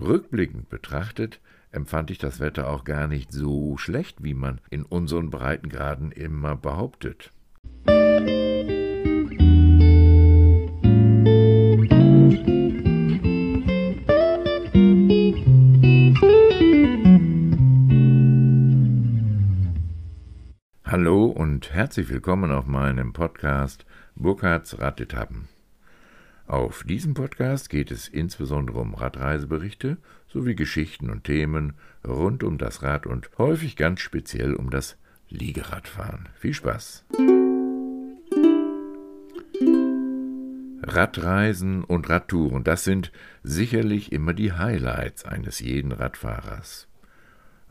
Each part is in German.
Rückblickend betrachtet empfand ich das Wetter auch gar nicht so schlecht, wie man in unseren Breitengraden immer behauptet. Hallo und herzlich willkommen auf meinem Podcast Burkhards Radetappen. Auf diesem Podcast geht es insbesondere um Radreiseberichte sowie Geschichten und Themen rund um das Rad und häufig ganz speziell um das Liegeradfahren. Viel Spaß! Radreisen und Radtouren, das sind sicherlich immer die Highlights eines jeden Radfahrers.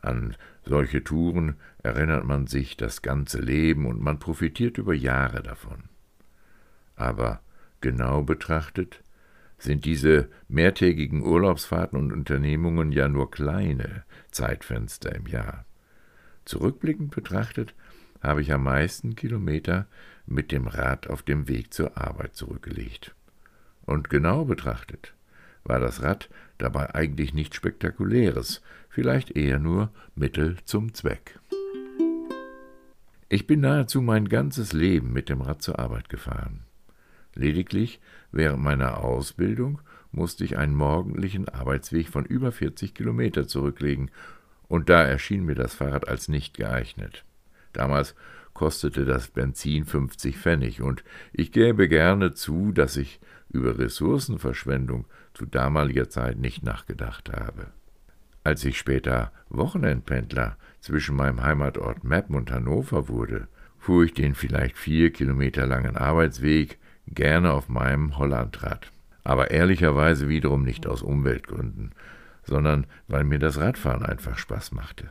An solche Touren erinnert man sich das ganze Leben und man profitiert über Jahre davon. Aber Genau betrachtet sind diese mehrtägigen Urlaubsfahrten und Unternehmungen ja nur kleine Zeitfenster im Jahr. Zurückblickend betrachtet habe ich am meisten Kilometer mit dem Rad auf dem Weg zur Arbeit zurückgelegt. Und genau betrachtet war das Rad dabei eigentlich nichts Spektakuläres, vielleicht eher nur Mittel zum Zweck. Ich bin nahezu mein ganzes Leben mit dem Rad zur Arbeit gefahren. Lediglich während meiner Ausbildung musste ich einen morgendlichen Arbeitsweg von über 40 Kilometer zurücklegen, und da erschien mir das Fahrrad als nicht geeignet. Damals kostete das Benzin 50 Pfennig, und ich gäbe gerne zu, dass ich über Ressourcenverschwendung zu damaliger Zeit nicht nachgedacht habe. Als ich später Wochenendpendler zwischen meinem Heimatort Meppen und Hannover wurde, fuhr ich den vielleicht vier Kilometer langen Arbeitsweg gerne auf meinem Hollandrad. Aber ehrlicherweise wiederum nicht aus Umweltgründen, sondern weil mir das Radfahren einfach Spaß machte.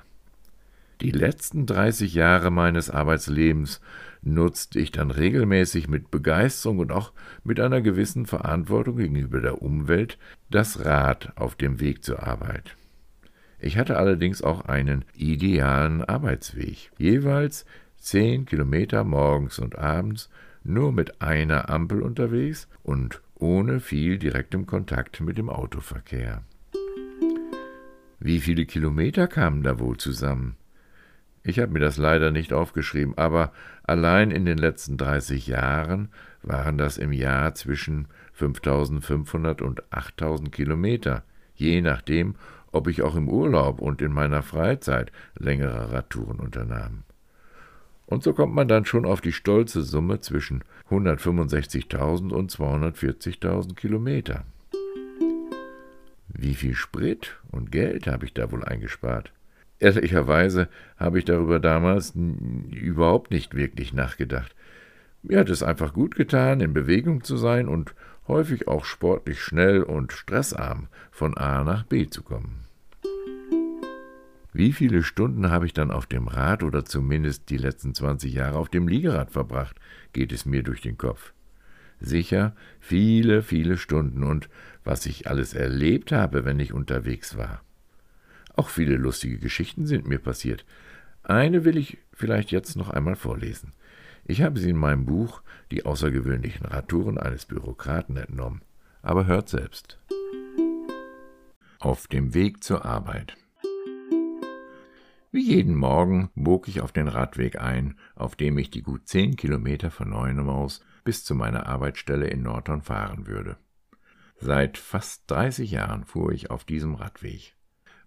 Die letzten 30 Jahre meines Arbeitslebens nutzte ich dann regelmäßig mit Begeisterung und auch mit einer gewissen Verantwortung gegenüber der Umwelt das Rad auf dem Weg zur Arbeit. Ich hatte allerdings auch einen idealen Arbeitsweg, jeweils zehn Kilometer morgens und abends nur mit einer Ampel unterwegs und ohne viel direktem Kontakt mit dem Autoverkehr. Wie viele Kilometer kamen da wohl zusammen? Ich habe mir das leider nicht aufgeschrieben, aber allein in den letzten 30 Jahren waren das im Jahr zwischen 5500 und 8000 Kilometer, je nachdem, ob ich auch im Urlaub und in meiner Freizeit längere Radtouren unternahm. Und so kommt man dann schon auf die stolze Summe zwischen 165.000 und 240.000 Kilometer. Wie viel Sprit und Geld habe ich da wohl eingespart? Ehrlicherweise habe ich darüber damals überhaupt nicht wirklich nachgedacht. Mir hat es einfach gut getan, in Bewegung zu sein und häufig auch sportlich schnell und stressarm von A nach B zu kommen. Wie viele Stunden habe ich dann auf dem Rad oder zumindest die letzten 20 Jahre auf dem Liegerad verbracht, geht es mir durch den Kopf. Sicher viele, viele Stunden und was ich alles erlebt habe, wenn ich unterwegs war. Auch viele lustige Geschichten sind mir passiert. Eine will ich vielleicht jetzt noch einmal vorlesen. Ich habe sie in meinem Buch Die außergewöhnlichen Radtouren eines Bürokraten entnommen. Aber hört selbst. Auf dem Weg zur Arbeit. Wie jeden Morgen bog ich auf den Radweg ein, auf dem ich die gut zehn Kilometer von Neuenum aus bis zu meiner Arbeitsstelle in Norton fahren würde. Seit fast dreißig Jahren fuhr ich auf diesem Radweg.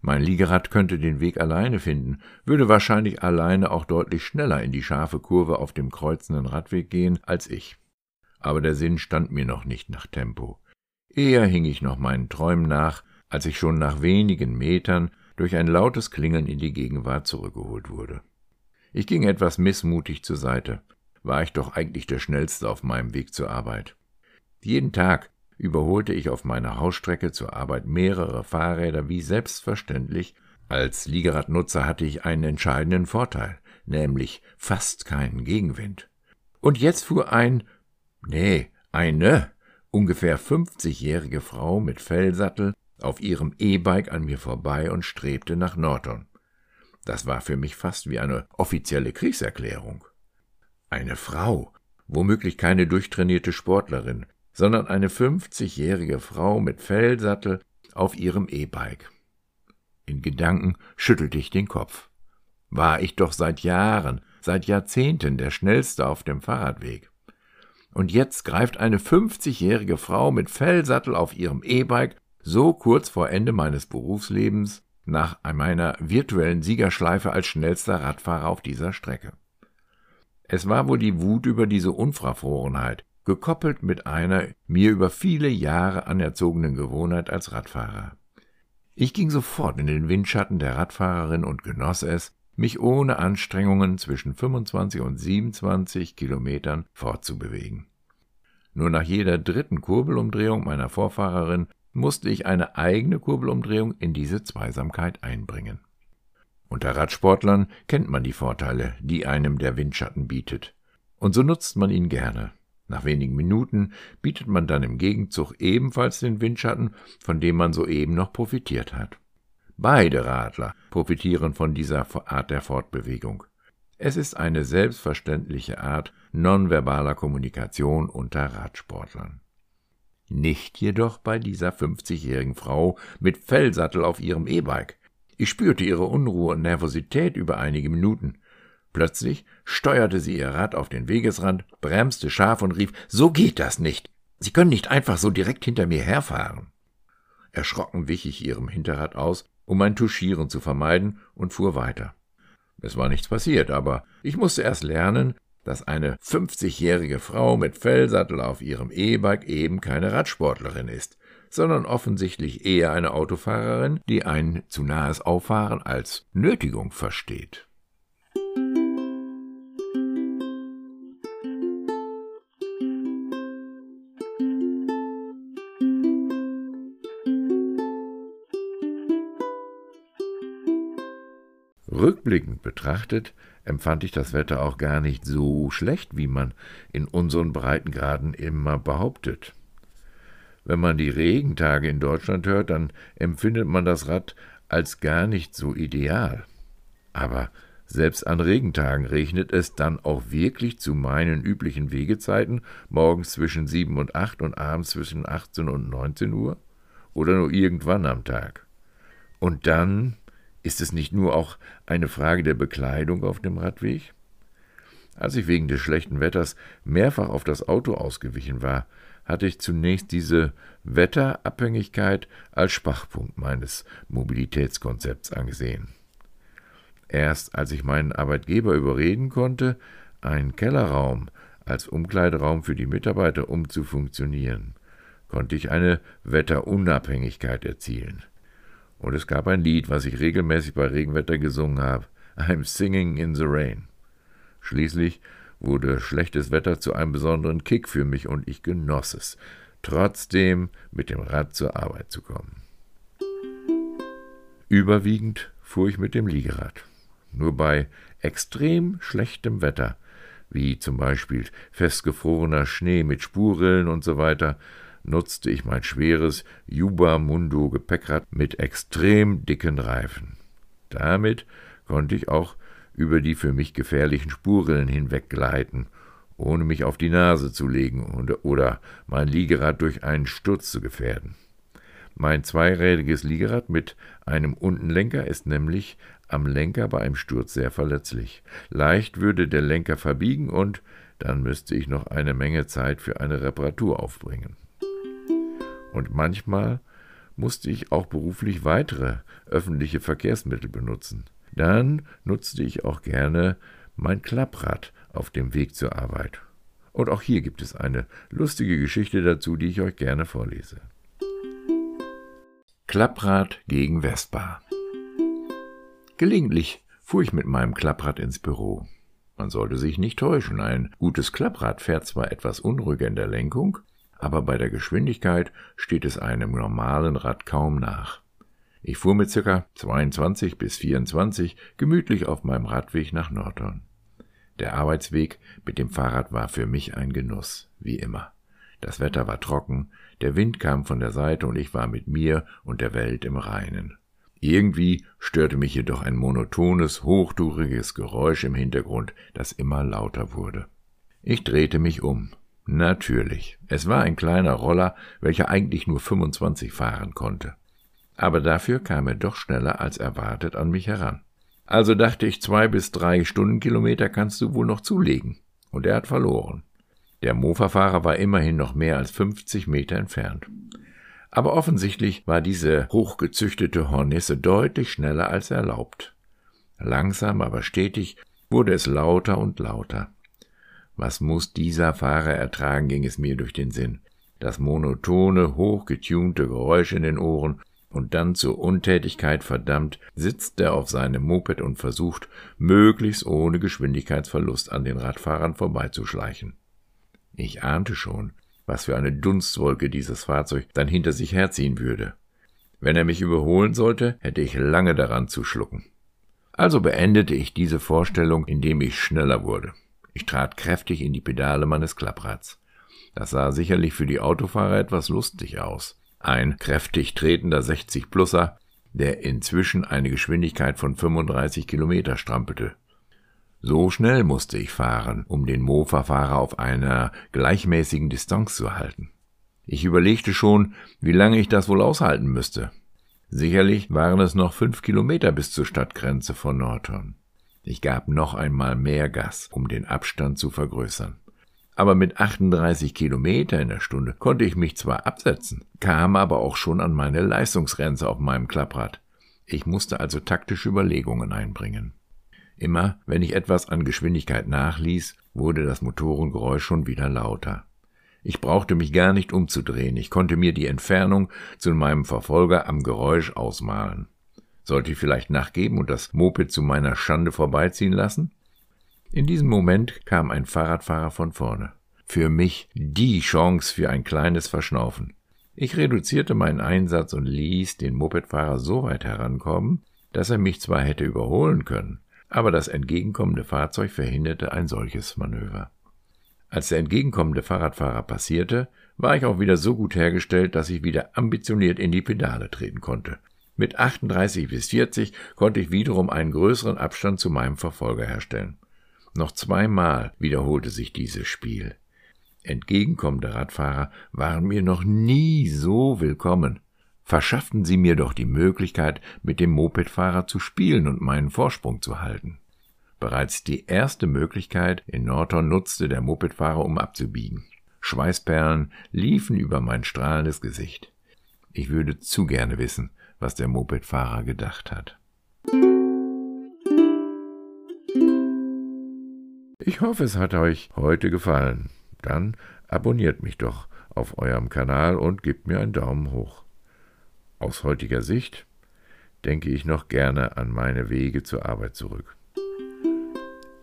Mein Liegerad könnte den Weg alleine finden, würde wahrscheinlich alleine auch deutlich schneller in die scharfe Kurve auf dem kreuzenden Radweg gehen als ich. Aber der Sinn stand mir noch nicht nach Tempo. Eher hing ich noch meinen Träumen nach, als ich schon nach wenigen Metern durch ein lautes Klingeln in die Gegenwart zurückgeholt wurde. Ich ging etwas missmutig zur Seite. War ich doch eigentlich der Schnellste auf meinem Weg zur Arbeit. Jeden Tag überholte ich auf meiner Hausstrecke zur Arbeit mehrere Fahrräder wie selbstverständlich. Als Liegeradnutzer hatte ich einen entscheidenden Vorteil, nämlich fast keinen Gegenwind. Und jetzt fuhr ein, nee, eine ungefähr fünfzigjährige Frau mit Fellsattel auf ihrem E-Bike an mir vorbei und strebte nach Norton. Das war für mich fast wie eine offizielle Kriegserklärung. Eine Frau, womöglich keine durchtrainierte Sportlerin, sondern eine fünfzigjährige Frau mit Fellsattel auf ihrem E-Bike. In Gedanken schüttelte ich den Kopf. War ich doch seit Jahren, seit Jahrzehnten der Schnellste auf dem Fahrradweg. Und jetzt greift eine 50-jährige Frau mit Fellsattel auf ihrem E-Bike so kurz vor Ende meines Berufslebens nach meiner virtuellen Siegerschleife als schnellster Radfahrer auf dieser Strecke. Es war wohl die Wut über diese Unverfrorenheit, gekoppelt mit einer mir über viele Jahre anerzogenen Gewohnheit als Radfahrer. Ich ging sofort in den Windschatten der Radfahrerin und genoss es, mich ohne Anstrengungen zwischen 25 und 27 Kilometern fortzubewegen. Nur nach jeder dritten Kurbelumdrehung meiner Vorfahrerin musste ich eine eigene Kurbelumdrehung in diese Zweisamkeit einbringen. Unter Radsportlern kennt man die Vorteile, die einem der Windschatten bietet. Und so nutzt man ihn gerne. Nach wenigen Minuten bietet man dann im Gegenzug ebenfalls den Windschatten, von dem man soeben noch profitiert hat. Beide Radler profitieren von dieser Art der Fortbewegung. Es ist eine selbstverständliche Art nonverbaler Kommunikation unter Radsportlern. Nicht jedoch bei dieser 50-jährigen Frau mit Fellsattel auf ihrem E-Bike. Ich spürte ihre Unruhe und Nervosität über einige Minuten. Plötzlich steuerte sie ihr Rad auf den Wegesrand, bremste scharf und rief So geht das nicht. Sie können nicht einfach so direkt hinter mir herfahren. Erschrocken wich ich ihrem Hinterrad aus, um ein Touchieren zu vermeiden, und fuhr weiter. Es war nichts passiert, aber ich musste erst lernen, dass eine 50-jährige Frau mit Fellsattel auf ihrem E-Bike eben keine Radsportlerin ist, sondern offensichtlich eher eine Autofahrerin, die ein zu nahes Auffahren als Nötigung versteht. Rückblickend betrachtet empfand ich das Wetter auch gar nicht so schlecht, wie man in unseren Breitengraden immer behauptet. Wenn man die Regentage in Deutschland hört, dann empfindet man das Rad als gar nicht so ideal. Aber selbst an Regentagen regnet es dann auch wirklich zu meinen üblichen Wegezeiten, morgens zwischen sieben und acht und abends zwischen achtzehn und neunzehn Uhr? Oder nur irgendwann am Tag? Und dann ist es nicht nur auch eine Frage der Bekleidung auf dem Radweg? Als ich wegen des schlechten Wetters mehrfach auf das Auto ausgewichen war, hatte ich zunächst diese Wetterabhängigkeit als Schwachpunkt meines Mobilitätskonzepts angesehen. Erst als ich meinen Arbeitgeber überreden konnte, einen Kellerraum als Umkleideraum für die Mitarbeiter umzufunktionieren, konnte ich eine Wetterunabhängigkeit erzielen. Und es gab ein Lied, was ich regelmäßig bei Regenwetter gesungen habe. I'm singing in the rain. Schließlich wurde schlechtes Wetter zu einem besonderen Kick für mich und ich genoss es, trotzdem mit dem Rad zur Arbeit zu kommen. Überwiegend fuhr ich mit dem Liegerad. Nur bei extrem schlechtem Wetter, wie zum Beispiel festgefrorener Schnee mit Spurrillen und so weiter, nutzte ich mein schweres Juba Mundo Gepäckrad mit extrem dicken Reifen. Damit konnte ich auch über die für mich gefährlichen Spurrillen hinweggleiten, ohne mich auf die Nase zu legen oder mein Liegerad durch einen Sturz zu gefährden. Mein zweirädiges Liegerad mit einem Untenlenker ist nämlich am Lenker bei einem Sturz sehr verletzlich. Leicht würde der Lenker verbiegen und dann müsste ich noch eine Menge Zeit für eine Reparatur aufbringen. Und manchmal musste ich auch beruflich weitere öffentliche Verkehrsmittel benutzen. Dann nutzte ich auch gerne mein Klapprad auf dem Weg zur Arbeit. Und auch hier gibt es eine lustige Geschichte dazu, die ich euch gerne vorlese. Klapprad gegen Vespa. Gelegentlich fuhr ich mit meinem Klapprad ins Büro. Man sollte sich nicht täuschen, ein gutes Klapprad fährt zwar etwas unruhiger in der Lenkung, aber bei der Geschwindigkeit steht es einem normalen Rad kaum nach. Ich fuhr mit circa 22 bis 24 gemütlich auf meinem Radweg nach Nordhorn. Der Arbeitsweg mit dem Fahrrad war für mich ein Genuss, wie immer. Das Wetter war trocken, der Wind kam von der Seite und ich war mit mir und der Welt im Reinen. Irgendwie störte mich jedoch ein monotones, hochtouriges Geräusch im Hintergrund, das immer lauter wurde. Ich drehte mich um. Natürlich. Es war ein kleiner Roller, welcher eigentlich nur 25 fahren konnte. aber dafür kam er doch schneller als erwartet an mich heran. Also dachte ich, zwei bis drei Stundenkilometer kannst du wohl noch zulegen. Und er hat verloren. Der Mofa-Fahrer war immerhin noch mehr als 50 Meter entfernt. Aber offensichtlich war diese hochgezüchtete Hornisse deutlich schneller als erlaubt. Langsam, aber stetig wurde es lauter und lauter. Was muss dieser Fahrer ertragen, ging es mir durch den Sinn. Das monotone, hochgetunte Geräusch in den Ohren und dann zur Untätigkeit verdammt, sitzt er auf seinem Moped und versucht, möglichst ohne Geschwindigkeitsverlust an den Radfahrern vorbeizuschleichen. Ich ahnte schon, was für eine Dunstwolke dieses Fahrzeug dann hinter sich herziehen würde. Wenn er mich überholen sollte, hätte ich lange daran zu schlucken. Also beendete ich diese Vorstellung, indem ich schneller wurde. Ich trat kräftig in die Pedale meines Klapprads. Das sah sicherlich für die Autofahrer etwas lustig aus ein kräftig tretender 60-Pluser, der inzwischen eine Geschwindigkeit von 35 Kilometer strampelte. So schnell musste ich fahren, um den Mofa-Fahrer auf einer gleichmäßigen Distanz zu halten. Ich überlegte schon, wie lange ich das wohl aushalten müsste. Sicherlich waren es noch fünf Kilometer bis zur Stadtgrenze von Norton. Ich gab noch einmal mehr Gas, um den Abstand zu vergrößern aber mit 38 Kilometer in der Stunde konnte ich mich zwar absetzen, kam aber auch schon an meine Leistungsgrenze auf meinem Klapprad. Ich musste also taktische Überlegungen einbringen. Immer, wenn ich etwas an Geschwindigkeit nachließ, wurde das Motorengeräusch schon wieder lauter. Ich brauchte mich gar nicht umzudrehen, ich konnte mir die Entfernung zu meinem Verfolger am Geräusch ausmalen. Sollte ich vielleicht nachgeben und das Moped zu meiner Schande vorbeiziehen lassen? In diesem Moment kam ein Fahrradfahrer von vorne. Für mich die Chance für ein kleines Verschnaufen. Ich reduzierte meinen Einsatz und ließ den Mopedfahrer so weit herankommen, dass er mich zwar hätte überholen können, aber das entgegenkommende Fahrzeug verhinderte ein solches Manöver. Als der entgegenkommende Fahrradfahrer passierte, war ich auch wieder so gut hergestellt, dass ich wieder ambitioniert in die Pedale treten konnte. Mit 38 bis 40 konnte ich wiederum einen größeren Abstand zu meinem Verfolger herstellen. Noch zweimal wiederholte sich dieses Spiel. Entgegenkommende Radfahrer waren mir noch nie so willkommen. Verschafften Sie mir doch die Möglichkeit, mit dem Mopedfahrer zu spielen und meinen Vorsprung zu halten. Bereits die erste Möglichkeit in Norton nutzte der Mopedfahrer, um abzubiegen. Schweißperlen liefen über mein strahlendes Gesicht. Ich würde zu gerne wissen, was der Mopedfahrer gedacht hat. Ich hoffe, es hat euch heute gefallen. Dann abonniert mich doch auf eurem Kanal und gebt mir einen Daumen hoch. Aus heutiger Sicht denke ich noch gerne an meine Wege zur Arbeit zurück.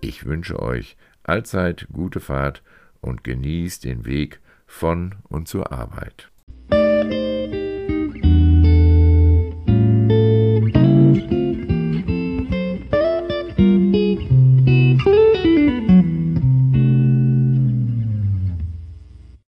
Ich wünsche euch allzeit gute Fahrt und genießt den Weg von und zur Arbeit.